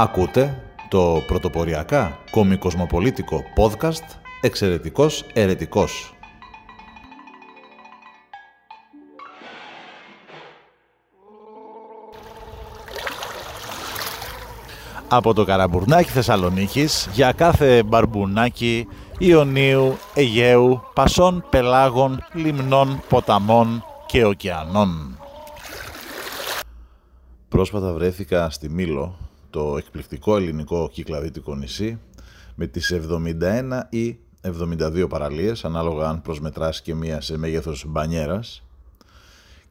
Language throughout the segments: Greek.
Ακούτε το πρωτοποριακά κομικοσμοπολίτικο podcast «Εξαιρετικός Ερετικός». Από το Καραμπουρνάκι Θεσσαλονίκης για κάθε μπαρμπουνάκι Ιωνίου, Αιγαίου, Πασών, Πελάγων, Λιμνών, Ποταμών και Ωκεανών. Πρόσφατα βρέθηκα στη Μήλο, το εκπληκτικό ελληνικό κυκλαδίτικο νησί, με τις 71 ή 72 παραλίες, ανάλογα αν προσμετράσει και μία σε μέγεθος μπανιέρας,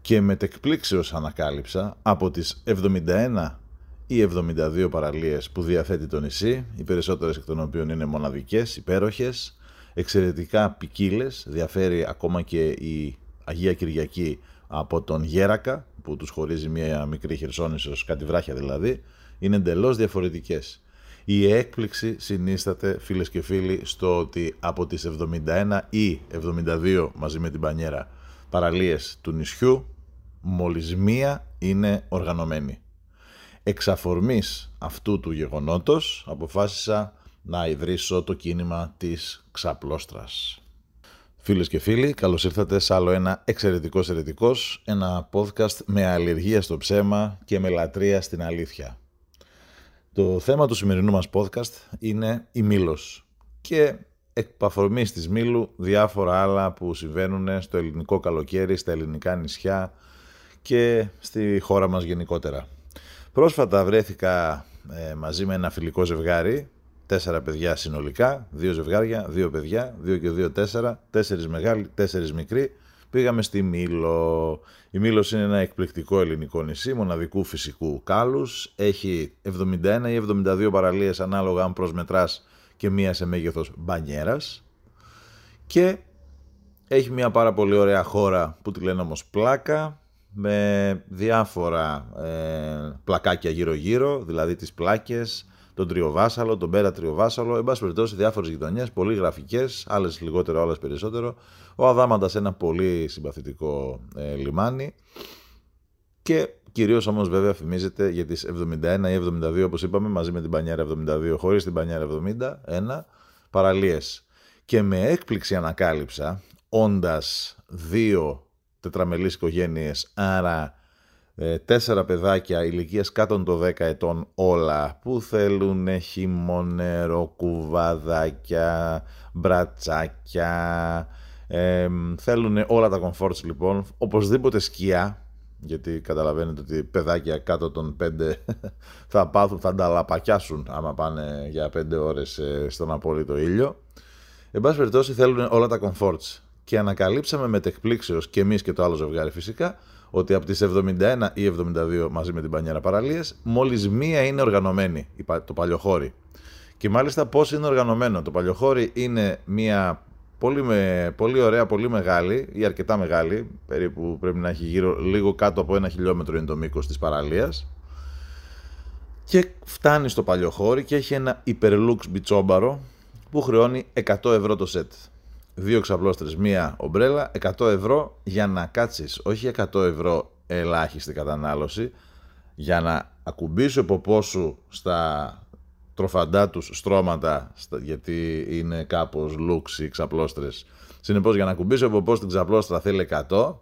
και με τεκπλήξεως ανακάλυψα από τις 71 ή 72 παραλίες που διαθέτει το νησί, οι περισσότερες εκ των οποίων είναι μοναδικές, υπέροχες, εξαιρετικά ποικίλες, διαφέρει ακόμα και η Αγία Κυριακή από τον Γέρακα, που τους χωρίζει μια μικρή χερσόνησος, κάτι βράχια δηλαδή, είναι εντελώς διαφορετικές. Η έκπληξη συνίσταται, φίλες και φίλοι, στο ότι από τις 71 ή 72 μαζί με την πανιέρα παραλίες του νησιού, μόλις μία είναι οργανωμένη. Εξ αυτού του γεγονότος αποφάσισα να ιδρύσω το κίνημα της ξαπλώστρας. Φίλες και φίλοι, καλώς ήρθατε σε άλλο ένα εξαιρετικός ερετικός, ένα podcast με αλλεργία στο ψέμα και με λατρεία στην αλήθεια. Το θέμα του σημερινού μας podcast είναι η Μήλος και εκπαφορμής της Μήλου διάφορα άλλα που συμβαίνουν στο ελληνικό καλοκαίρι, στα ελληνικά νησιά και στη χώρα μας γενικότερα. Πρόσφατα βρέθηκα ε, μαζί με ένα φιλικό ζευγάρι, τέσσερα παιδιά συνολικά, δύο ζευγάρια, δύο παιδιά, δύο και δύο τέσσερα, τέσσερις μεγάλοι, τέσσερις μικροί. Πήγαμε στη Μήλο. Η Μήλος είναι ένα εκπληκτικό ελληνικό νησί, μοναδικού φυσικού κάλους. Έχει 71 ή 72 παραλίες ανάλογα αν προσμετράς και μία σε μέγεθος μπανιέρας. Και έχει μια πάρα πολύ ωραία χώρα που τη λένε όμως πλάκα, με διάφορα ε, πλακάκια γύρω-γύρω, δηλαδή τις πλάκες, τον τριοβάσαλο, τον πέρα τριοβάσαλο, εν πάση περιπτώσει διάφορες γειτονιές, πολύ γραφικές, άλλες λιγότερο, άλλες περισσότερο. Ο Αδάμαντας ένα πολύ συμπαθητικό ε, λιμάνι και κυρίως όμως βέβαια φημίζεται για τις 71 ή 72 όπως είπαμε μαζί με την Πανιέρα 72 χωρίς την Πανιέρα 71 παραλίες. Και με έκπληξη ανακάλυψα όντας δύο τετραμελείς οικογένειες, άρα ε, τέσσερα παιδάκια ηλικίας κάτω των 10 ετών όλα που θέλουν χειμωνέρο, κουβαδάκια, μπρατσάκια, ε, θέλουν όλα τα comforts λοιπόν, οπωσδήποτε σκιά, γιατί καταλαβαίνετε ότι παιδάκια κάτω των 5 θα πάθουν, θα ανταλαπακιάσουν άμα πάνε για 5 ώρες ε, στον απόλυτο ήλιο. Εν πάση περιπτώσει θέλουν όλα τα comforts και ανακαλύψαμε με τεκπλήξεως και εμείς και το άλλο ζευγάρι φυσικά ότι από τις 71 ή 72 μαζί με την Πανιέρα Παραλίες μόλις μία είναι οργανωμένη, το παλιοχώρι. Και μάλιστα πώς είναι οργανωμένο. Το παλιοχώρι είναι μία πολύ, με, πολύ ωραία, πολύ μεγάλη ή αρκετά μεγάλη, περίπου πρέπει να έχει γύρω λίγο κάτω από ένα χιλιόμετρο είναι το μήκος της παραλίας και φτάνει στο παλιοχώρι και έχει ένα υπερλούξ μπιτσόμπαρο που χρεώνει 100 ευρώ το σετ δύο ξαπλώστρες, μία ομπρέλα, 100 ευρώ για να κάτσεις, όχι 100 ευρώ ελάχιστη κατανάλωση, για να ακουμπήσει ο ποπός σου στα τροφαντά τους στρώματα, γιατί είναι κάπως λούξ οι ξαπλώστρες. Συνεπώς για να ακουμπήσει ο ποπός στην ξαπλώστρα θέλει 100,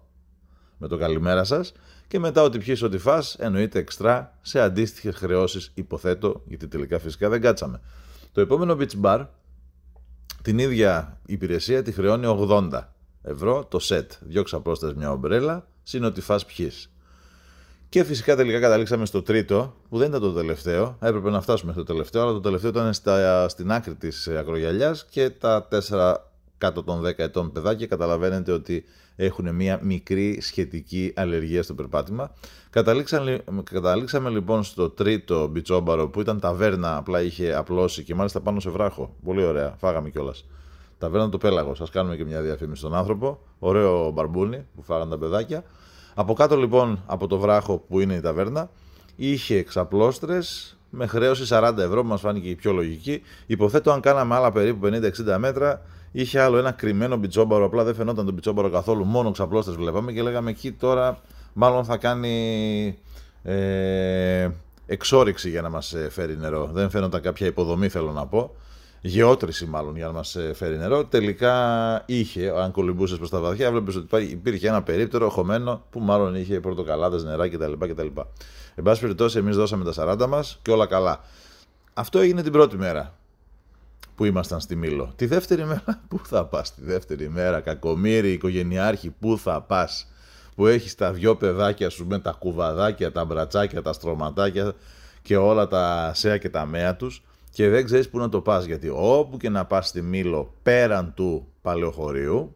με το καλημέρα σας, και μετά ότι πιείς ό,τι φας, εννοείται εξτρά σε αντίστοιχες χρεώσεις, υποθέτω, γιατί τελικά φυσικά δεν κάτσαμε. Το επόμενο beach bar την ίδια υπηρεσία τη χρεώνει 80 ευρώ το σετ. Δυο ξαπλώστες μια ομπρέλα, συν ότι φας πιείς. Και φυσικά τελικά καταλήξαμε στο τρίτο, που δεν ήταν το τελευταίο. Έπρεπε να φτάσουμε στο τελευταίο, αλλά το τελευταίο ήταν στα, στην άκρη της ακρογιαλιάς και τα τέσσερα κάτω των 10 ετών παιδάκια καταλαβαίνετε ότι έχουν μια μικρή σχετική αλλεργία στο περπάτημα. Καταλήξαμε, καταλήξαμε λοιπόν στο τρίτο μπιτσόμπαρο που ήταν ταβέρνα, απλά είχε απλώσει και μάλιστα πάνω σε βράχο. Πολύ ωραία, φάγαμε κιόλας. Ταβέρνα το πέλαγο. Να κάνουμε και μια διαφήμιση στον άνθρωπο. Ωραίο μπαρμπούνι που φάγανε τα παιδάκια. Από κάτω λοιπόν από το βράχο που είναι η ταβέρνα είχε ξαπλώστρες με χρέωση 40 ευρώ που μας φάνηκε η πιο λογική. Υποθέτω αν κάναμε άλλα περίπου 50-60 μέτρα Είχε άλλο ένα κρυμμένο μπιτσόμπαρο, απλά δεν φαινόταν το μπιτσόμπαρο καθόλου, μόνο ξαπλώστρες βλέπαμε και λέγαμε εκεί τώρα μάλλον θα κάνει ε, εξόριξη για να μας ε, φέρει νερό. Δεν φαίνονταν κάποια υποδομή θέλω να πω. Γεώτρηση μάλλον για να μας ε, φέρει νερό. Τελικά είχε, αν κολυμπούσες προς τα βαθιά, βλέπεις ότι υπήρχε ένα περίπτερο χωμένο που μάλλον είχε πορτοκαλάδες, νερά κτλ. κτλ. Εν πάση περιπτώσει εμείς δώσαμε τα 40 μας και όλα καλά. Αυτό έγινε την πρώτη μέρα που ήμασταν στη Μήλο. Τη δεύτερη μέρα, πού θα πας; Τη δεύτερη μέρα, κακομύρι, οικογενειάρχη, πού θα πας; Που έχεις τα δυο παιδάκια σου με τα κουβαδάκια, τα μπρατσάκια, τα στρωματάκια και όλα τα σέα και τα μέα τους και δεν ξέρεις πού να το πας γιατί όπου και να πας στη Μήλο πέραν του παλαιοχωρίου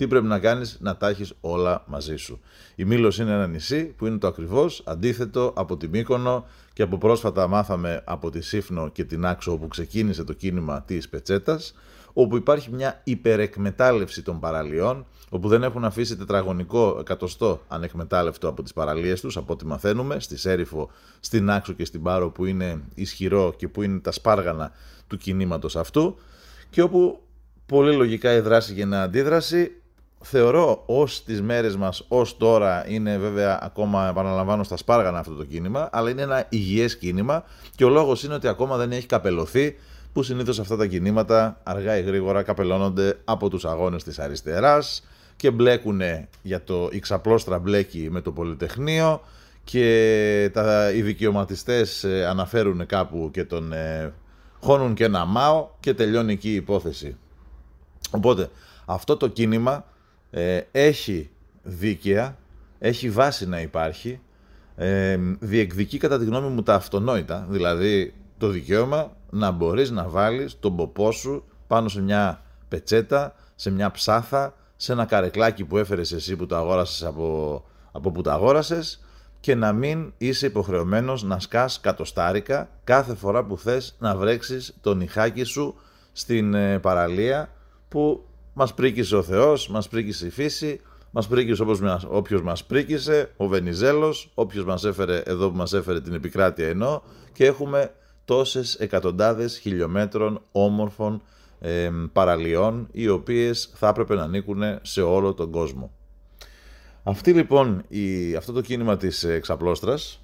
τι πρέπει να κάνεις; Να τα έχεις όλα μαζί σου. Η Μήλος είναι ένα νησί που είναι το ακριβώς αντίθετο από τη Μύκονο και από πρόσφατα μάθαμε από τη Σύφνο και την Άξο όπου ξεκίνησε το κίνημα της Πετσέτας όπου υπάρχει μια υπερεκμετάλλευση των παραλιών, όπου δεν έχουν αφήσει τετραγωνικό εκατοστό ανεκμετάλλευτο από τις παραλίες τους, από ό,τι μαθαίνουμε, στη Σέριφο, στην Άξο και στην Πάρο που είναι ισχυρό και που είναι τα σπάργανα του κινήματος αυτού και όπου πολύ λογικά η δράση και ένα αντίδραση θεωρώ ως τις μέρες μας, ως τώρα είναι βέβαια ακόμα επαναλαμβάνω στα σπάργανα αυτό το κίνημα, αλλά είναι ένα υγιές κίνημα και ο λόγος είναι ότι ακόμα δεν έχει καπελωθεί που συνήθως αυτά τα κινήματα αργά ή γρήγορα καπελώνονται από τους αγώνες της αριστεράς και μπλέκουν για το Ιξαπλώστρα μπλέκει με το Πολυτεχνείο και τα, οι δικαιωματιστές ε, αναφέρουν κάπου και τον ε, χώνουν και ένα μάο και τελειώνει εκεί η υπόθεση. Οπότε αυτό το κίνημα ε, έχει δίκαια, έχει βάση να υπάρχει, ε, διεκδικεί κατά τη γνώμη μου τα αυτονόητα, δηλαδή το δικαίωμα να μπορείς να βάλεις τον ποπό σου πάνω σε μια πετσέτα, σε μια ψάθα, σε ένα καρεκλάκι που έφερες εσύ που το αγόρασες από, από που το αγόρασες και να μην είσαι υποχρεωμένος να σκάς κατοστάρικα κάθε φορά που θες να βρέξεις το νυχάκι σου στην ε, παραλία που μας πρίκησε ο Θεός, μας πρίκησε η φύση, μας πρίκησε όπως μας, όποιος μας πρίκησε, ο Βενιζέλος, όποιος μας έφερε εδώ που μας έφερε την επικράτεια ενώ και έχουμε τόσες εκατοντάδες χιλιόμετρων όμορφων ε, παραλιών οι οποίες θα έπρεπε να ανήκουν σε όλο τον κόσμο. Αυτή λοιπόν, η, αυτό το κίνημα της εξαπλώστρας,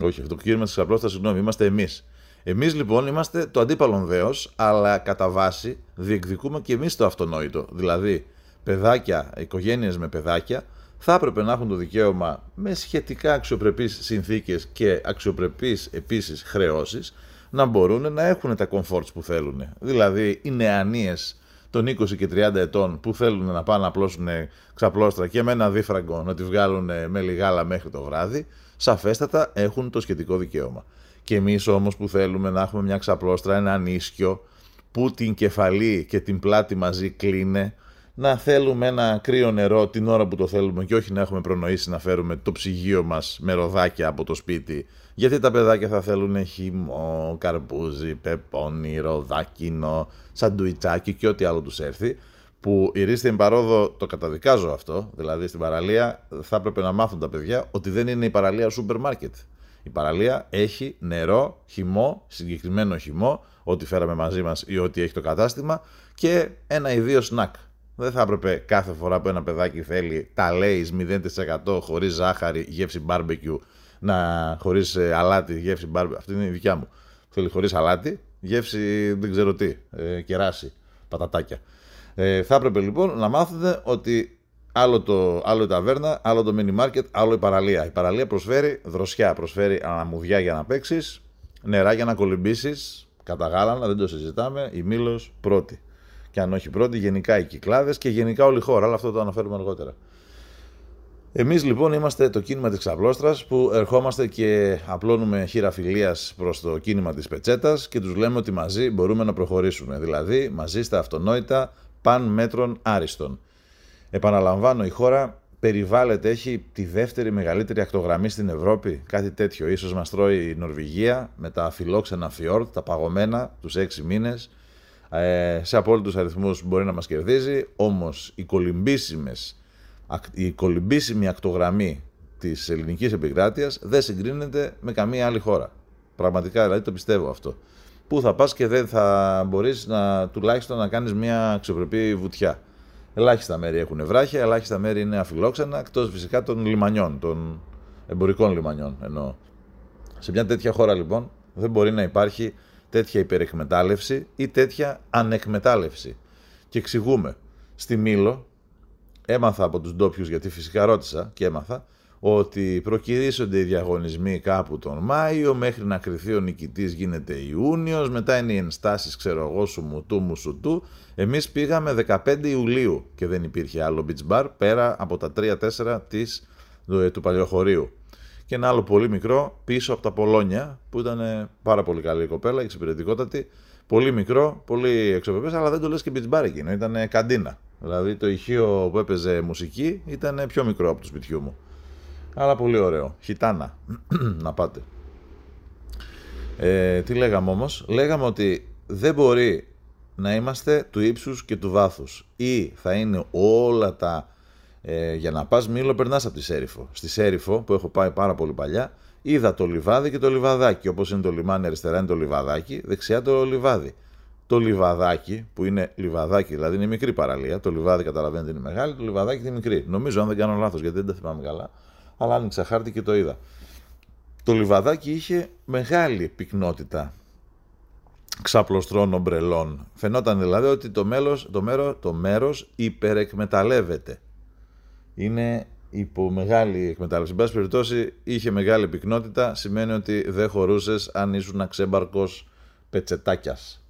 όχι αυτό το κίνημα της εξαπλώστρας, συγγνώμη, είμαστε εμείς. Εμείς λοιπόν είμαστε το αντίπαλον δέος, αλλά κατά βάση διεκδικούμε και εμείς το αυτονόητο. Δηλαδή, παιδάκια, οικογένειες με παιδάκια, θα έπρεπε να έχουν το δικαίωμα με σχετικά αξιοπρεπείς συνθήκες και αξιοπρεπείς επίσης χρεώσεις να μπορούν να έχουν τα comforts που θέλουν. Δηλαδή οι νεανίες των 20 και 30 ετών που θέλουν να πάνε να απλώσουν ξαπλώστρα και με ένα δίφραγκο να τη βγάλουν με λιγάλα μέχρι το βράδυ, σαφέστατα έχουν το σχετικό δικαίωμα. Και εμείς όμως που θέλουμε να έχουμε μια ξαπλώστρα, ένα νίσιο που την κεφαλή και την πλάτη μαζί κλείνε, να θέλουμε ένα κρύο νερό την ώρα που το θέλουμε και όχι να έχουμε προνοήσει να φέρουμε το ψυγείο μας με ροδάκια από το σπίτι. Γιατί τα παιδάκια θα θέλουν χυμό, καρπούζι, πεπόνι, ροδάκινο, σαντουιτσάκι και ό,τι άλλο τους έρθει. Που η στην παρόδο το καταδικάζω αυτό, δηλαδή στην παραλία θα έπρεπε να μάθουν τα παιδιά ότι δεν είναι η παραλία σούπερ μάρκετ. Η παραλία έχει νερό, χυμό, συγκεκριμένο χυμό, ό,τι φέραμε μαζί μας ή ό,τι έχει το κατάστημα και ένα ή δύο σνακ. Δεν θα έπρεπε κάθε φορά που ένα παιδάκι θέλει τα λέει 0% χωρίς ζάχαρη, γεύση barbecue, να χωρίς ε, αλάτι, γεύση barbecue. Αυτή είναι η δικιά μου. Θέλει χωρίς αλάτι, γεύση δεν ξέρω τι, ε, κεράσι, πατατάκια. Ε, θα έπρεπε λοιπόν να μάθετε ότι άλλο, το, άλλο η ταβέρνα, άλλο το mini market, άλλο η παραλία. Η παραλία προσφέρει δροσιά, προσφέρει αναμουδιά για να παίξεις, νερά για να κολυμπήσεις, κατά γάλανα, δεν το συζητάμε, η Μήλος πρώτη και αν όχι πρώτη, γενικά οι κυκλάδες και γενικά όλη η χώρα, αλλά αυτό το αναφέρουμε αργότερα. Εμείς λοιπόν είμαστε το κίνημα της Ξαπλώστρας που ερχόμαστε και απλώνουμε χείρα φιλίας προς το κίνημα της Πετσέτας και τους λέμε ότι μαζί μπορούμε να προχωρήσουμε, δηλαδή μαζί στα αυτονόητα παν μέτρων άριστον. Επαναλαμβάνω, η χώρα περιβάλλεται, έχει τη δεύτερη μεγαλύτερη ακτογραμμή στην Ευρώπη, κάτι τέτοιο. Ίσως μας τρώει η Νορβηγία με τα φιλόξενα φιόρτ, τα παγωμένα, τους έξι μήνες ε, σε απόλυτους αριθμούς μπορεί να μας κερδίζει, όμως οι κολυμπήσιμες, η κολυμπήσιμη ακτογραμμή της ελληνικής επικράτειας δεν συγκρίνεται με καμία άλλη χώρα. Πραγματικά, δηλαδή το πιστεύω αυτό. Πού θα πας και δεν θα μπορείς να, τουλάχιστον να κάνεις μια αξιοπρεπή βουτιά. Ελάχιστα μέρη έχουν βράχια, ελάχιστα μέρη είναι αφιλόξενα, εκτός φυσικά των λιμανιών, των εμπορικών λιμανιών εννοώ. Σε μια τέτοια χώρα λοιπόν δεν μπορεί να υπάρχει τέτοια υπερεκμετάλλευση ή τέτοια ανεκμετάλλευση. Και εξηγούμε. Στη Μήλο έμαθα από τους ντόπιους γιατί φυσικά ρώτησα και έμαθα ότι προκυρήσονται οι διαγωνισμοί κάπου τον Μάιο, μέχρι να κρυθεί ο νικητής γίνεται Ιούνιος, μετά είναι οι ενστάσεις, ξέρω εγώ, σου μου του μου σου του. Εμείς πήγαμε 15 Ιουλίου και δεν υπήρχε άλλο beach bar πέρα από τα 3-4 της, ε, του παλιοχωρίου. Και ένα άλλο πολύ μικρό πίσω από τα Πολόνια, που ήταν πάρα πολύ καλή η κοπέλα, εξυπηρετικότατη. Πολύ μικρό, πολύ εξωπρεπές, αλλά δεν το λες και beach bar εκείνο, ήταν καντίνα. Δηλαδή το ηχείο που έπαιζε μουσική ήταν πιο μικρό από το σπιτιού μου. Αλλά πολύ ωραίο. Χιτάνα. να πάτε. Ε, τι λέγαμε όμως; Λέγαμε ότι δεν μπορεί να είμαστε του ύψους και του βάθους. Ή θα είναι όλα τα... Ε, για να πας Μήλο περνάς από τη Σέριφο. Στη Σέριφο που έχω πάει πάρα πολύ παλιά είδα το λιβάδι και το λιβαδάκι. Όπως είναι το λιμάνι αριστερά είναι το λιβαδάκι, δεξιά το λιβάδι. Το λιβαδάκι, που είναι λιβαδάκι, δηλαδή είναι μικρή παραλία. Το λιβάδι καταλαβαίνετε είναι μεγάλη, το λιβαδάκι είναι μικρή. Νομίζω, αν δεν κάνω λάθος, γιατί δεν τα θυμάμαι καλά, αλλά άνοιξα χάρτη και το είδα. Το λιβαδάκι είχε μεγάλη πυκνότητα ξαπλωστρών ομπρελών. Φαινόταν δηλαδή ότι το, μέλος, το, μέρο, το μέρος υπερεκμεταλλεύεται. Είναι υπό μεγάλη εκμετάλλευση. Εν πάση περιπτώσει είχε μεγάλη πυκνότητα, σημαίνει ότι δεν χωρούσες αν ήσουν αξέμπαρκος πετσετάκιας.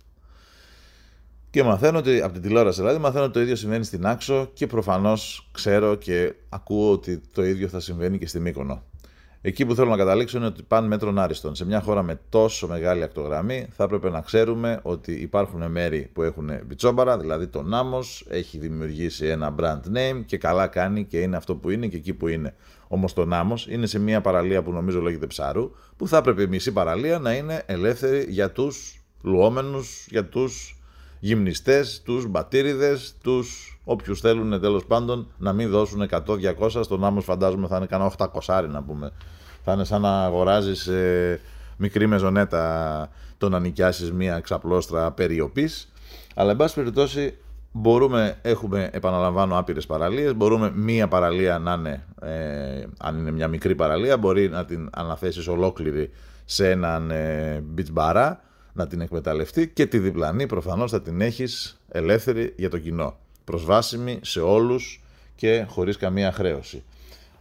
Και μαθαίνω ότι, από την τηλεόραση δηλαδή, μαθαίνω ότι το ίδιο συμβαίνει στην Άξο και προφανώς ξέρω και ακούω ότι το ίδιο θα συμβαίνει και στη Μύκονο. Εκεί που θέλω να καταλήξω είναι ότι πάνε μέτρων άριστον. Σε μια χώρα με τόσο μεγάλη ακτογραμμή θα έπρεπε να ξέρουμε ότι υπάρχουν μέρη που έχουν μπιτσόμπαρα, δηλαδή το Νάμος έχει δημιουργήσει ένα brand name και καλά κάνει και είναι αυτό που είναι και εκεί που είναι. Όμως το Νάμος είναι σε μια παραλία που νομίζω λέγεται Ψάρου, που θα έπρεπε η μισή παραλία να είναι ελεύθερη για τους λουόμενους, για τους γυμνιστές, τους μπατήριδες, τους όποιους θέλουν τέλος πάντων να μην δώσουν 100-200, στον άμμος φαντάζομαι θα είναι κανένα 800 να πούμε. Θα είναι σαν να αγοράζεις ε, μικρή μεζονέτα το να νοικιάσεις μία ξαπλώστρα περιοπής. Αλλά εν πάση περιπτώσει μπορούμε, έχουμε επαναλαμβάνω άπειρες παραλίες, μπορούμε μία παραλία να είναι, ε, αν είναι μια μικρή παραλία, μπορεί να την αναθέσεις ολόκληρη σε έναν ε, beach bar, να την εκμεταλλευτεί και τη διπλανή προφανώς θα την έχεις ελεύθερη για το κοινό. Προσβάσιμη σε όλους και χωρίς καμία χρέωση.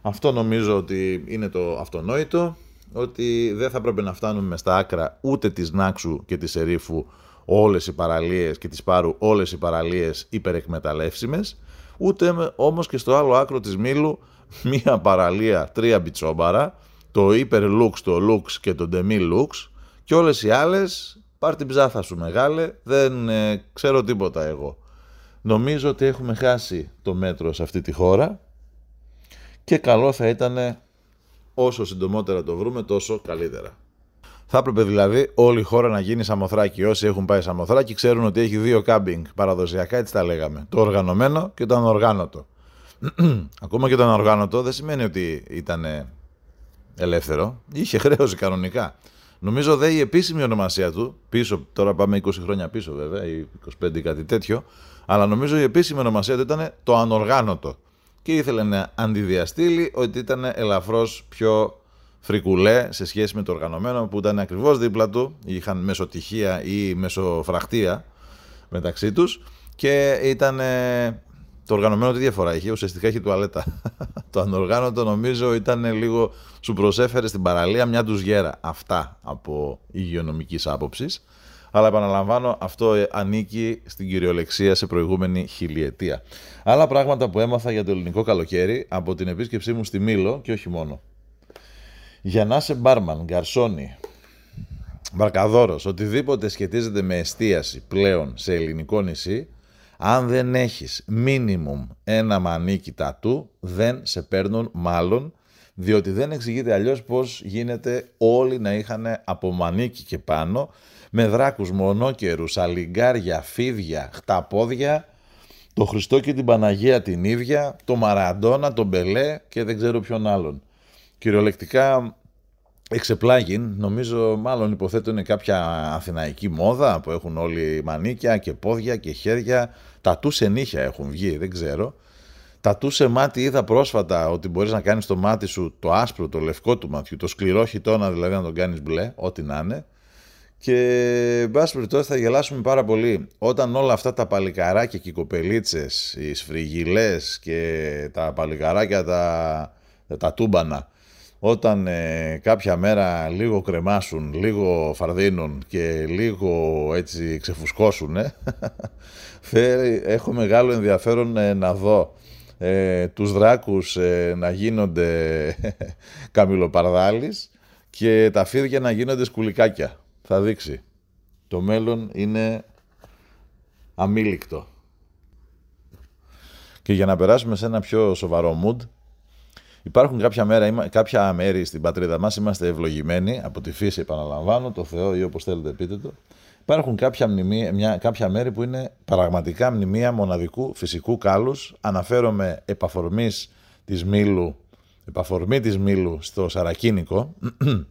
Αυτό νομίζω ότι είναι το αυτονόητο, ότι δεν θα πρέπει να φτάνουμε στα άκρα ούτε της Νάξου και της Ερήφου όλες οι παραλίες και τις Πάρου όλες οι παραλίες υπερεκμεταλλεύσιμες, ούτε όμως και στο άλλο άκρο της Μήλου μία παραλία τρία μπιτσόμπαρα, το Hyper το Lux και το Demi Lux και όλες οι άλλες Πάρ την ψάθα σου μεγάλε, δεν ε, ξέρω τίποτα εγώ. Νομίζω ότι έχουμε χάσει το μέτρο σε αυτή τη χώρα και καλό θα ήταν όσο συντομότερα το βρούμε τόσο καλύτερα. Θα έπρεπε δηλαδή όλη η χώρα να γίνει Σαμοθράκη. Όσοι έχουν πάει Σαμοθράκη ξέρουν ότι έχει δύο κάμπινγκ παραδοσιακά, έτσι τα λέγαμε. Το οργανωμένο και το ανοργάνωτο. Ακόμα και το ανοργάνωτο δεν σημαίνει ότι ήταν ελεύθερο. Είχε χρέωση κανονικά. Νομίζω δε η επίσημη ονομασία του, πίσω, τώρα πάμε 20 χρόνια πίσω βέβαια, ή 25 κάτι τέτοιο, αλλά νομίζω η επίσημη ονομασία του ήταν το ανοργάνωτο. Και ήθελε να αντιδιαστήλει ότι ήταν ελαφρώς πιο φρικουλέ σε σχέση με το οργανωμένο που ήταν ακριβώς δίπλα του, είχαν μεσοτυχία ή μεσοφραχτία μεταξύ τους και ήταν το οργανωμένο τι διαφορά είχε, ουσιαστικά έχει τουαλέτα. το ανοργάνωτο νομίζω ήταν λίγο, σου προσέφερε στην παραλία μια του γέρα. Αυτά από υγειονομικής άποψης. Αλλά επαναλαμβάνω, αυτό ανήκει στην κυριολεξία σε προηγούμενη χιλιετία. Άλλα πράγματα που έμαθα για το ελληνικό καλοκαίρι από την επίσκεψή μου στη Μήλο και όχι μόνο. Για να είσαι μπάρμαν, γκαρσόνι, μπαρκαδόρος, οτιδήποτε σχετίζεται με εστίαση πλέον σε ελληνικό νησί, αν δεν έχεις minimum ένα μανίκι τατού, δεν σε παίρνουν μάλλον, διότι δεν εξηγείται αλλιώς πώς γίνεται όλοι να είχαν από μανίκι και πάνω, με δράκους μονόκερους, αλιγκάρια, φίδια, χταπόδια, το Χριστό και την Παναγία την ίδια, το Μαραντόνα, τον Μπελέ και δεν ξέρω ποιον άλλον. Κυριολεκτικά εξεπλάγει, νομίζω μάλλον υποθέτω είναι κάποια αθηναϊκή μόδα που έχουν όλοι μανίκια και πόδια και χέρια, τα του σε νύχια έχουν βγει, δεν ξέρω. Τατούς σε μάτι είδα πρόσφατα ότι μπορείς να κάνεις το μάτι σου το άσπρο, το λευκό του μάτιου, το σκληρό χιτόνα δηλαδή να τον κάνεις μπλε, ό,τι να είναι. Και εν πάση περιπτώσει θα γελάσουμε πάρα πολύ όταν όλα αυτά τα παλικαράκια και οι κοπελίτσες, οι σφριγιλές και τα παλικαράκια τα, τα τούμπανα όταν ε, κάποια μέρα λίγο κρεμάσουν, λίγο φαρδίνουν και λίγο έτσι ξεφουσκώσουν, ε, έχω μεγάλο ενδιαφέρον ε, να δω ε, τους δράκους ε, να γίνονται καμιλοπαρδάλεις και τα φίδια να γίνονται σκουλικάκια. Θα δείξει. Το μέλλον είναι αμήλικτο. Και για να περάσουμε σε ένα πιο σοβαρό mood, Υπάρχουν κάποια, μέρα, κάποια μέρη στην πατρίδα μας, είμαστε ευλογημένοι από τη φύση, επαναλαμβάνω, το Θεό ή όπως θέλετε πείτε το. Υπάρχουν κάποια, μνημεία, μια, κάποια μέρη που είναι πραγματικά μνημεία μοναδικού φυσικού κάλους. Αναφέρομαι επαφορμής της Μήλου, επαφορμή της Μήλου στο Σαρακίνικο.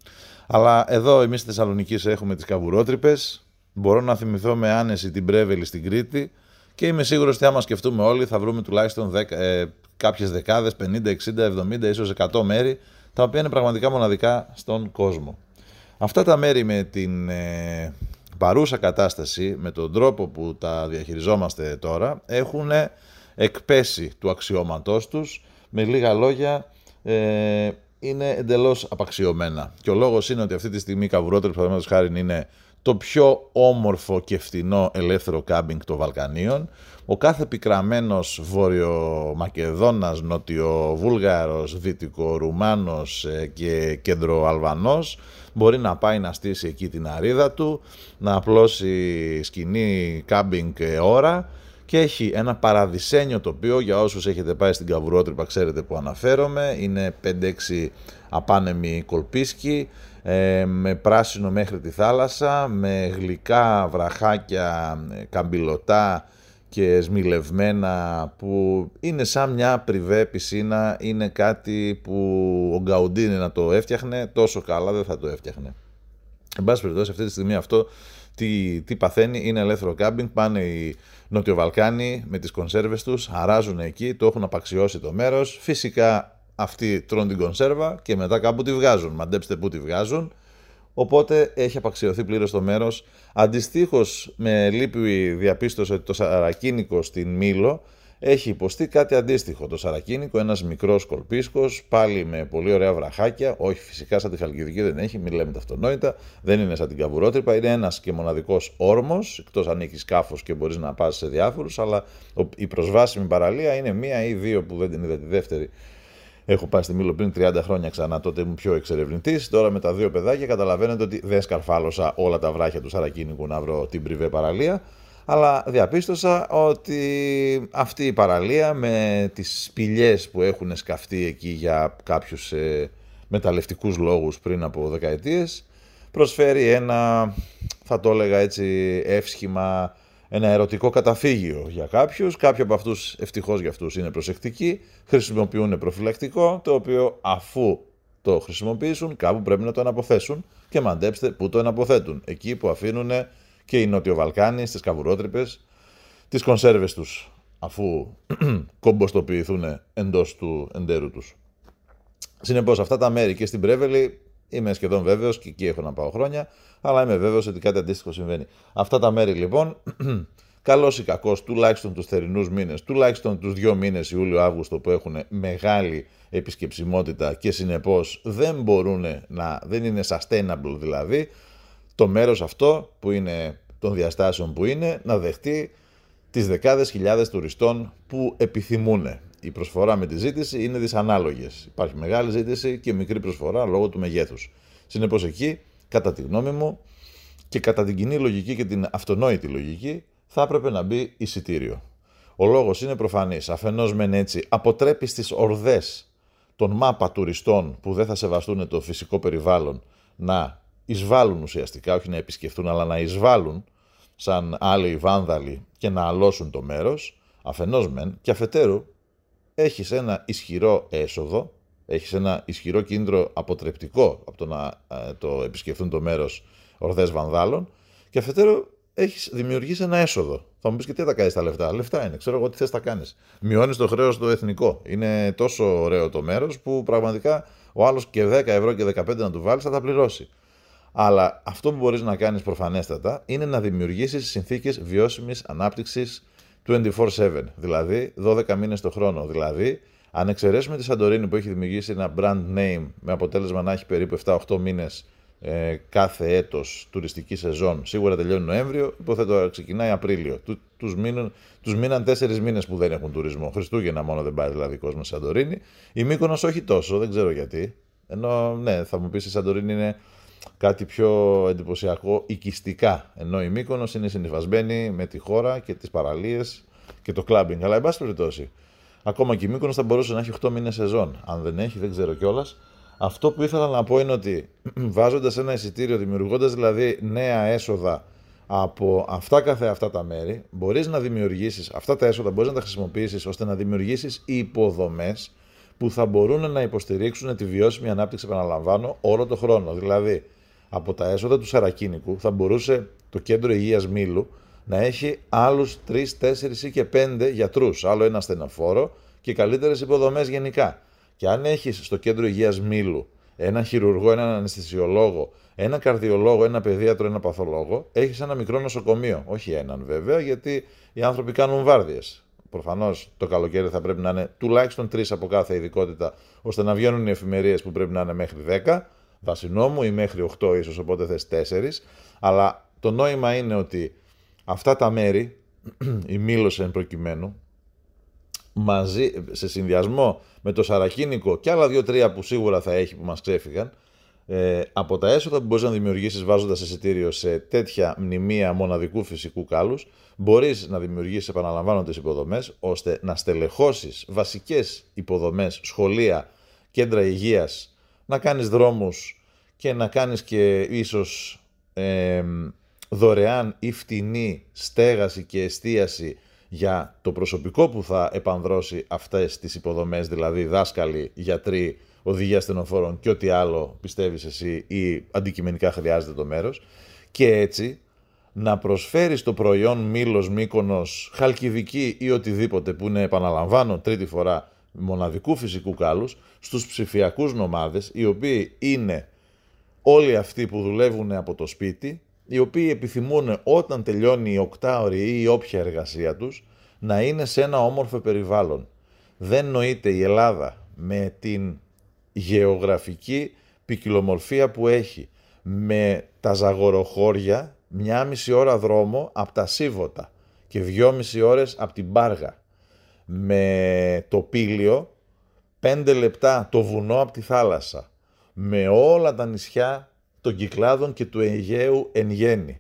Αλλά εδώ εμείς στη Θεσσαλονίκη έχουμε τις καβουρότρυπες. Μπορώ να θυμηθώ με άνεση την Πρέβελη στην Κρήτη. Και είμαι σίγουρος ότι άμα σκεφτούμε όλοι θα βρούμε τουλάχιστον 10, ε, κάποιες δεκάδες, 50, 60, 70, ίσως 100 μέρη, τα οποία είναι πραγματικά μοναδικά στον κόσμο. Αυτά τα μέρη με την ε, παρούσα κατάσταση, με τον τρόπο που τα διαχειριζόμαστε τώρα, έχουν εκπέσει του αξιώματός τους, με λίγα λόγια ε, είναι εντελώς απαξιωμένα. Και ο λόγος είναι ότι αυτή τη στιγμή η Καβουρότερη, παραδείγματος χάρη, είναι το πιο όμορφο και φθηνό ελεύθερο κάμπινγκ των Βαλκανίων, ο κάθε πικραμένος Βόρειο-Μακεδόνας, Νότιο-Βούλγαρος, Δυτικο-Ρουμάνος ε, και Κέντρο-Αλβανός μπορεί να πάει να στήσει εκεί την αρίδα του, να απλώσει σκηνή κάμπινγκ ώρα και έχει ένα παραδεισένιο τοπίο για όσους έχετε πάει στην Καβουρότρυπα ξέρετε που αναφέρομαι είναι 5-6 απάνεμοι κολπίσκοι ε, με πράσινο μέχρι τη θάλασσα με γλυκά βραχάκια ε, καμπυλωτά και σμιλευμένα που είναι σαν μια πριβέ πισίνα, είναι κάτι που ο Γκαουντίνη να το έφτιαχνε, τόσο καλά δεν θα το έφτιαχνε. Εν πάση περιπτώσει αυτή τη στιγμή αυτό τι, τι παθαίνει, είναι ελεύθερο κάμπινγκ, πάνε οι Νοτιοβαλκάνοι με τις κονσέρβες τους, αράζουν εκεί, το έχουν απαξιώσει το μέρος, φυσικά αυτοί τρώνε την κονσέρβα και μετά κάπου τη βγάζουν, μαντέψτε πού τη βγάζουν, Οπότε έχει απαξιωθεί πλήρως το μέρος. Αντιστοίχως, με λύπη διαπίστωσε ότι το σαρακίνικο στην Μήλο έχει υποστεί κάτι αντίστοιχο. Το σαρακίνικο, ένας μικρός κολπίσκος, πάλι με πολύ ωραία βραχάκια. Όχι, φυσικά σαν τη Χαλκιδική δεν έχει, μην λέμε τα αυτονόητα. Δεν είναι σαν την Καβουρότρυπα. Είναι ένας και μοναδικός όρμος, εκτός αν έχεις σκάφος και μπορείς να πας σε διάφορους. Αλλά η προσβάσιμη παραλία είναι μία ή δύο που δεν την είδα τη δεύτερη Έχω πάει στη Μήλο πριν 30 χρόνια ξανά, τότε ήμουν πιο εξερευνητής. Τώρα με τα δύο παιδάκια καταλαβαίνετε ότι δεν σκαρφάλωσα όλα τα βράχια του Σαρακίνικου να βρω την πριβέ παραλία. Αλλά διαπίστωσα ότι αυτή η παραλία με τις σπηλιές που έχουν σκαφτεί εκεί για κάποιους ε, μεταλλευτικούς λόγους πριν από δεκαετίες προσφέρει ένα, θα το έλεγα έτσι, εύσχημα ένα ερωτικό καταφύγιο για κάποιους. Κάποιοι από αυτούς, ευτυχώς για αυτούς, είναι προσεκτικοί, χρησιμοποιούν προφυλακτικό, το οποίο αφού το χρησιμοποιήσουν, κάπου πρέπει να το αναποθέσουν και μαντέψτε πού το αναποθέτουν. Εκεί που αφήνουν και οι Νοτιοβαλκάνοι στις καβουρότρυπες τις κονσέρβες τους, αφού κομποστοποιηθούν εντός του εντέρου τους. Συνεπώς αυτά τα μέρη και στην Πρέβελη είμαι σχεδόν βέβαιος και εκεί έχω να πάω χρόνια αλλά είμαι βέβαιος ότι κάτι αντίστοιχο συμβαίνει. Αυτά τα μέρη λοιπόν, καλός ή κακός, τουλάχιστον τους θερινούς μήνες, τουλάχιστον τους δύο μήνες Ιούλιο-Αύγουστο που έχουν μεγάλη επισκεψιμότητα και συνεπώς δεν μπορούν να, δεν είναι sustainable δηλαδή, το μέρος αυτό που είναι των διαστάσεων που είναι να δεχτεί τις δεκάδες χιλιάδες τουριστών που επιθυμούν. Η προσφορά με τη ζήτηση είναι δυσανάλογες. Υπάρχει μεγάλη ζήτηση και μικρή προσφορά λόγω του μεγέθους. Συνεπώς εκεί κατά τη γνώμη μου, και κατά την κοινή λογική και την αυτονόητη λογική, θα έπρεπε να μπει εισιτήριο. Ο λόγος είναι προφανής. Αφενός μεν έτσι αποτρέπει στις ορδές των μάπα τουριστών που δεν θα σεβαστούν το φυσικό περιβάλλον να εισβάλλουν ουσιαστικά, όχι να επισκεφτούν, αλλά να εισβάλλουν σαν άλλοι βάνδαλοι και να αλώσουν το μέρος, αφενός μεν, και αφετέρου έχεις ένα ισχυρό έσοδο έχεις ένα ισχυρό κίνδυνο αποτρεπτικό από το να ε, το επισκεφθούν το μέρος ορδές βανδάλων. Και αφετέρου έχεις δημιουργήσει ένα έσοδο. Θα μου πεις και τι θα τα κάνεις τα λεφτά. Λεφτά είναι, ξέρω εγώ τι θες τα κάνεις. Μειώνεις το χρέος το εθνικό. Είναι τόσο ωραίο το μέρος που πραγματικά ο άλλος και 10 ευρώ και 15 να του βάλεις θα τα πληρώσει. Αλλά αυτό που μπορείς να κάνεις προφανέστατα είναι να δημιουργήσεις συνθήκες βιώσιμης ανάπτυξης 24-7. Δηλαδή 12 μήνες το χρόνο. Δηλαδή, αν εξαιρέσουμε τη Σαντορίνη που έχει δημιουργήσει ένα brand name με αποτέλεσμα να έχει περίπου 7-8 μήνες ε, κάθε έτος τουριστική σεζόν. Σίγουρα τελειώνει Νοέμβριο, υποθέτω ξεκινάει Απρίλιο. Του, τους, μείνουν, τους μείναν τέσσερις μήνες που δεν έχουν τουρισμό. Χριστούγεννα μόνο δεν πάει δηλαδή κόσμος Σαντορίνη. Η Μύκονος όχι τόσο, δεν ξέρω γιατί. Ενώ ναι, θα μου πεις η Σαντορίνη είναι κάτι πιο εντυπωσιακό οικιστικά. Ενώ η Μύκονος είναι συνηθισμένη με τη χώρα και τις παραλίες και το κλάμπινγκ. Αλλά εν πάση περιπτώσει, ακόμα και η Μύκονος θα μπορούσε να έχει 8 μήνες σεζόν. Αν δεν έχει, δεν ξέρω κιόλας. Αυτό που ήθελα να πω είναι ότι βάζοντας ένα εισιτήριο, δημιουργώντας δηλαδή νέα έσοδα από αυτά καθε αυτά τα μέρη, μπορείς να δημιουργήσεις αυτά τα έσοδα, μπορείς να τα χρησιμοποιήσεις ώστε να δημιουργήσεις υποδομές που θα μπορούν να υποστηρίξουν τη βιώσιμη ανάπτυξη, επαναλαμβάνω, όλο το χρόνο. Δηλαδή, από τα έσοδα του Σαρακίνικου θα μπορούσε το κέντρο υγείας Μήλου να έχει άλλους 3, 4 ή και 5 γιατρούς, άλλο ένα στενοφόρο και καλύτερες υποδομές γενικά. Και αν έχεις στο κέντρο υγείας Μήλου ένα χειρουργό, έναν αναισθησιολόγο, ένα καρδιολόγο, ένα παιδίατρο, ένα παθολόγο, έχεις ένα μικρό νοσοκομείο. Όχι έναν βέβαια, γιατί οι άνθρωποι κάνουν βάρδιες. Προφανώς το καλοκαίρι θα πρέπει να είναι τουλάχιστον τρεις από κάθε ειδικότητα, ώστε να βγαίνουν οι εφημερίες που πρέπει να είναι μέχρι 10 βάσει νόμου ή μέχρι 8 ίσως, οπότε θες 4. Αλλά το νόημα είναι ότι αυτά τα μέρη, η Μήλωση εν προκειμένου, μαζί, σε συνδυασμό με το Σαρακίνικο και άλλα δύο-τρία που σίγουρα θα έχει που μας ξέφυγαν, ε, από τα έσοδα που μπορείς να δημιουργήσεις βάζοντας εισιτήριο σε τέτοια μνημεία μοναδικού φυσικού κάλους, μπορείς να δημιουργήσεις, επαναλαμβάνω, τις υποδομές, ώστε να στελεχώσεις βασικές υποδομές, σχολεία, κέντρα υγείας, να κάνεις δρόμους και να κάνεις και ίσως ε, δωρεάν ή φτηνή στέγαση και εστίαση για το προσωπικό που θα επανδρώσει αυτές τις υποδομές, δηλαδή δάσκαλοι, γιατροί, οδηγία ασθενοφόρων και ό,τι άλλο πιστεύεις εσύ ή αντικειμενικά χρειάζεται το μέρος. Και έτσι να προσφέρεις το προϊόν Μήλος, Μύκονος, Χαλκιδική ή οτιδήποτε που είναι επαναλαμβάνω τρίτη φορά μοναδικού φυσικού κάλους στους ψηφιακούς νομάδες οι οποίοι είναι όλοι αυτοί που δουλεύουν από το σπίτι οι οποίοι επιθυμούν όταν τελειώνει η οκτάωρη ή η όποια εργασία τους να είναι σε ένα όμορφο περιβάλλον. Δεν νοείται η Ελλάδα με την γεωγραφική ποικιλομορφία που έχει, με τα ζαγοροχώρια, μια μισή ώρα δρόμο από τα Σίβωτα και δυόμιση ώρες από την Πάργα, με το Πήλιο, πέντε λεπτά το βουνό από τη θάλασσα, με όλα τα νησιά των Κυκλάδων και του Αιγαίου εν γέννη,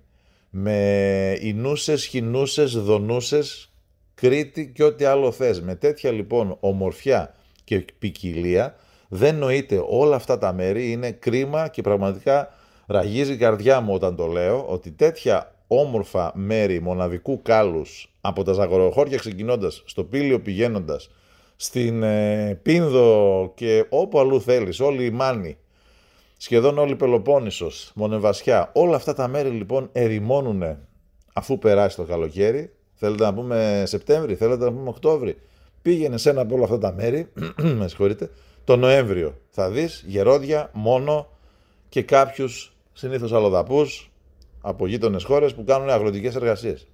με Ινούσες, Χινούσες, Δονούσες, Κρήτη και ό,τι άλλο θες. Με τέτοια λοιπόν ομορφιά και ποικιλία δεν νοείται όλα αυτά τα μέρη, είναι κρίμα και πραγματικά ραγίζει η καρδιά μου όταν το λέω, ότι τέτοια όμορφα μέρη μοναδικού κάλους από τα Ζαγοροχώρια ξεκινώντας, στο Πήλιο πηγαίνοντας, στην ε, Πίνδο και όπου αλλού θέλεις, όλη η Μάνη, σχεδόν όλη η Πελοπόννησος, Μονεβασιά, όλα αυτά τα μέρη λοιπόν ερημώνουν αφού περάσει το καλοκαίρι. Θέλετε να πούμε Σεπτέμβρη, θέλετε να πούμε Οκτώβρη. Πήγαινε σε ένα από όλα αυτά τα μέρη, με συγχωρείτε, το Νοέμβριο. Θα δεις γερόδια μόνο και κάποιους συνήθως αλλοδαπούς από γείτονες χώρες που κάνουν αγροτικές εργασίες.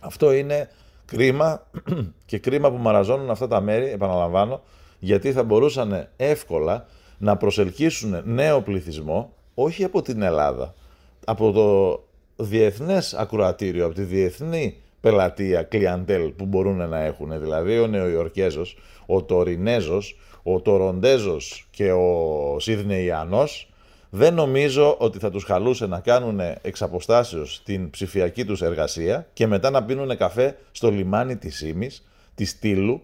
Αυτό είναι κρίμα και κρίμα που μαραζώνουν αυτά τα μέρη, επαναλαμβάνω, γιατί θα μπορούσαν εύκολα να προσελκύσουν νέο πληθυσμό, όχι από την Ελλάδα, από το διεθνές ακροατήριο, από τη διεθνή πελατεία, κλιαντέλ που μπορούν να έχουν. Δηλαδή ο Νεοϊορκέζος, ο Τωρινέζος, ο Τοροντέζος και ο Σίδνεϊανός δεν νομίζω ότι θα τους χαλούσε να κάνουν εξ αποστάσεως την ψηφιακή τους εργασία και μετά να πίνουν καφέ στο λιμάνι της Σίμης, της Τήλου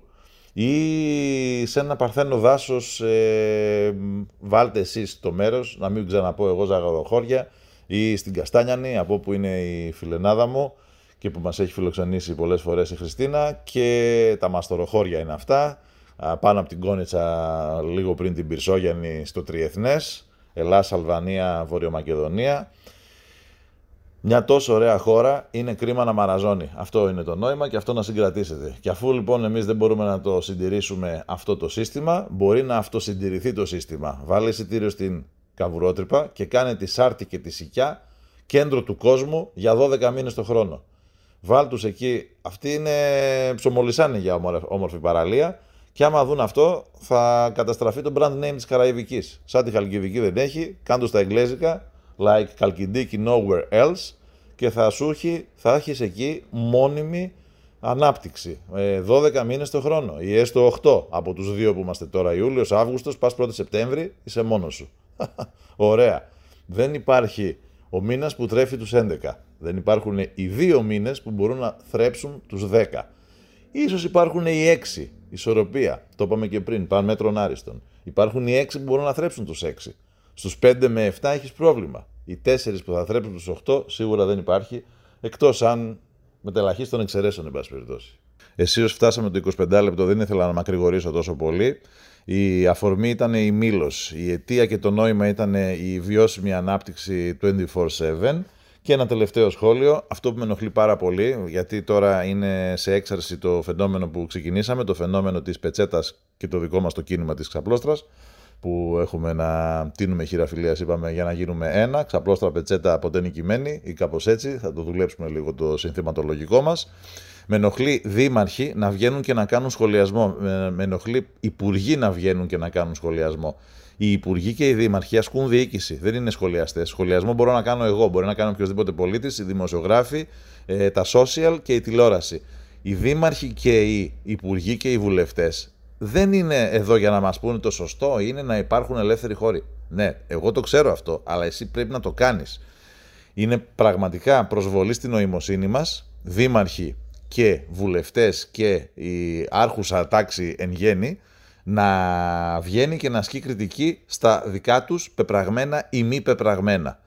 ή σε ένα παρθένο δάσος ε, βάλτε εσείς το μέρος, να μην ξαναπώ εγώ ζαγαροχώρια ή στην Καστάνιανη από όπου είναι η φιλενάδα μου και που μας έχει φιλοξενήσει πολλές φορές η Χριστίνα και τα μαστοροχώρια είναι αυτά πάνω από την Κόνιτσα λίγο πριν την Πυρσόγιανη στο Τριεθνές Ελλάς, Αλβανία, Βορειομακεδονία Μια τόσο ωραία χώρα είναι κρίμα να μαραζώνει. Αυτό είναι το νόημα και αυτό να συγκρατήσετε. Και αφού λοιπόν εμείς δεν μπορούμε να το συντηρήσουμε αυτό το σύστημα, μπορεί να αυτοσυντηρηθεί το σύστημα. Βάλε εισιτήριο στην καβουρότρυπα και κάνε τη Σάρτη και τη Σικιά κέντρο του κόσμου για 12 μήνες το χρόνο. Βάλ τους εκεί. Αυτοί είναι ψωμολισάνε για όμορφη παραλία. Και άμα δουν αυτό, θα καταστραφεί το brand name της Καραϊβικής. Σαν τη Χαλκιδική δεν έχει, κάντος στα εγγλέζικα, like Καλκιδική nowhere else, και θα σου έχει, θα έχεις εκεί μόνιμη ανάπτυξη. 12 ε, μήνες το χρόνο ή έστω 8 από τους δύο που είμαστε τώρα, Ιούλιος, Αύγουστος, πας 1 Σεπτέμβρη, είσαι μόνος σου. Ωραία. Δεν υπάρχει ο μήνας που τρέφει τους 11. Δεν υπάρχουν οι δύο μήνες που μπορούν να θρέψουν τους 10. Ίσως υπάρχουν οι 6, ισορροπία. Το είπαμε και πριν, πάνε μέτρων άριστον. Υπάρχουν οι 6 που μπορούν να θρέψουν τους 6. Στους 5 με 7 έχεις πρόβλημα. Οι 4 που θα θρέψουν τους 8 σίγουρα δεν υπάρχει, εκτός αν μετελαχίστων εξαιρέσεων, εν πάση περιπτώσει. Εσεί φτάσαμε το 25 λεπτό, δεν ήθελα να μακρηγορήσω τόσο πολύ. Η αφορμή ήταν η Μήλος. Η αιτία και το νόημα ήταν η βιώσιμη ανάπτυξη 24-7. Και ένα τελευταίο σχόλιο, αυτό που με ενοχλεί πάρα πολύ, γιατί τώρα είναι σε έξαρση το φαινόμενο που ξεκινήσαμε, το φαινόμενο της πετσέτας και το δικό μας το κίνημα της ξαπλώστρας, που έχουμε να τίνουμε χειραφιλία, είπαμε, για να γίνουμε ένα, ξαπλώστρα πετσέτα ποτέ νικημένη ή κάπως έτσι, θα το δουλέψουμε λίγο το συνθηματολογικό μας. Με ενοχλεί δήμαρχοι να βγαίνουν και να κάνουν σχολιασμό. Με ενοχλεί υπουργοί να βγαίνουν και να κάνουν σχολιασμό. Οι υπουργοί και οι δήμαρχοι ασκούν διοίκηση. Δεν είναι σχολιαστές. Σχολιασμό μπορώ να κάνω εγώ, μπορεί να κάνω οποιοδήποτε πολίτης, οι δημοσιογράφοι, ε, τα social και η τηλεόραση. Οι δήμαρχοι και οι υπουργοί και οι βουλευτές δεν είναι εδώ για να μας πούνε το σωστό, είναι να υπάρχουν ελεύθεροι χώροι. Ναι, εγώ το ξέρω αυτό, αλλά εσύ πρέπει να το κάνεις. Είναι πραγματικά προσβολή στην νοημοσύνη μας, δήμαρχοι και βουλευτές και η άρχουσα τάξη εν γέννη να βγαίνει και να ασκεί κριτική στα δικά τους πεπραγμένα ή μη πεπραγμένα.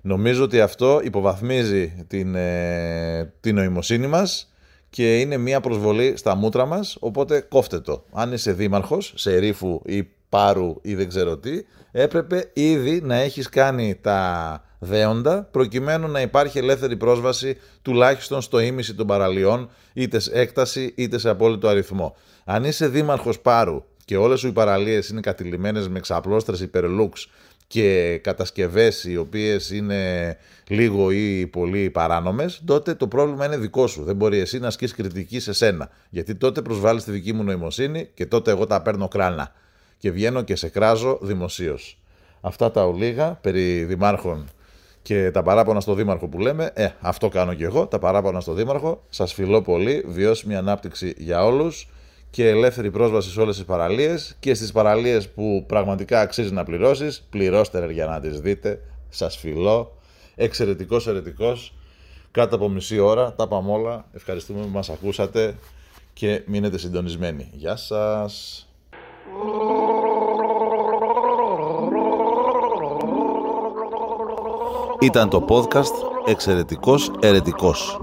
Νομίζω ότι αυτό υποβαθμίζει την, ε, την νοημοσύνη μας και είναι μια προσβολή στα μούτρα μας, οπότε κόφτε το. Αν είσαι δήμαρχος, σε ρήφου ή πάρου ή δεν ξέρω τι, έπρεπε ήδη να έχεις κάνει τα δέοντα προκειμένου να υπάρχει ελεύθερη πρόσβαση τουλάχιστον στο ίμιση των παραλιών είτε σε έκταση είτε σε απόλυτο αριθμό. Αν είσαι δήμαρχος Πάρου και όλες σου οι παραλίες είναι κατηλημένες με ξαπλώστρες υπερλούξ και κατασκευές οι οποίες είναι λίγο ή πολύ παράνομες, τότε το πρόβλημα είναι δικό σου. Δεν μπορεί εσύ να ασκείς κριτική σε σένα. Γιατί τότε προσβάλλεις τη δική μου νοημοσύνη και τότε εγώ τα παίρνω κράνα. Και βγαίνω και σε κράζω δημοσίως. Αυτά τα ολίγα περί δημάρχων και τα παράπονα στο Δήμαρχο που λέμε, ε, αυτό κάνω και εγώ, τα παράπονα στο Δήμαρχο. Σας φιλώ πολύ, βιώσιμη ανάπτυξη για όλους και ελεύθερη πρόσβαση σε όλες τις παραλίες και στις παραλίες που πραγματικά αξίζει να πληρώσεις, πληρώστε για να τις δείτε. Σας φιλώ, εξαιρετικός, ερετικός, κάτω από μισή ώρα, τα πάμε όλα. Ευχαριστούμε που μας ακούσατε και μείνετε συντονισμένοι. Γεια σας! Ήταν το podcast «Εξαιρετικός Ερετικός».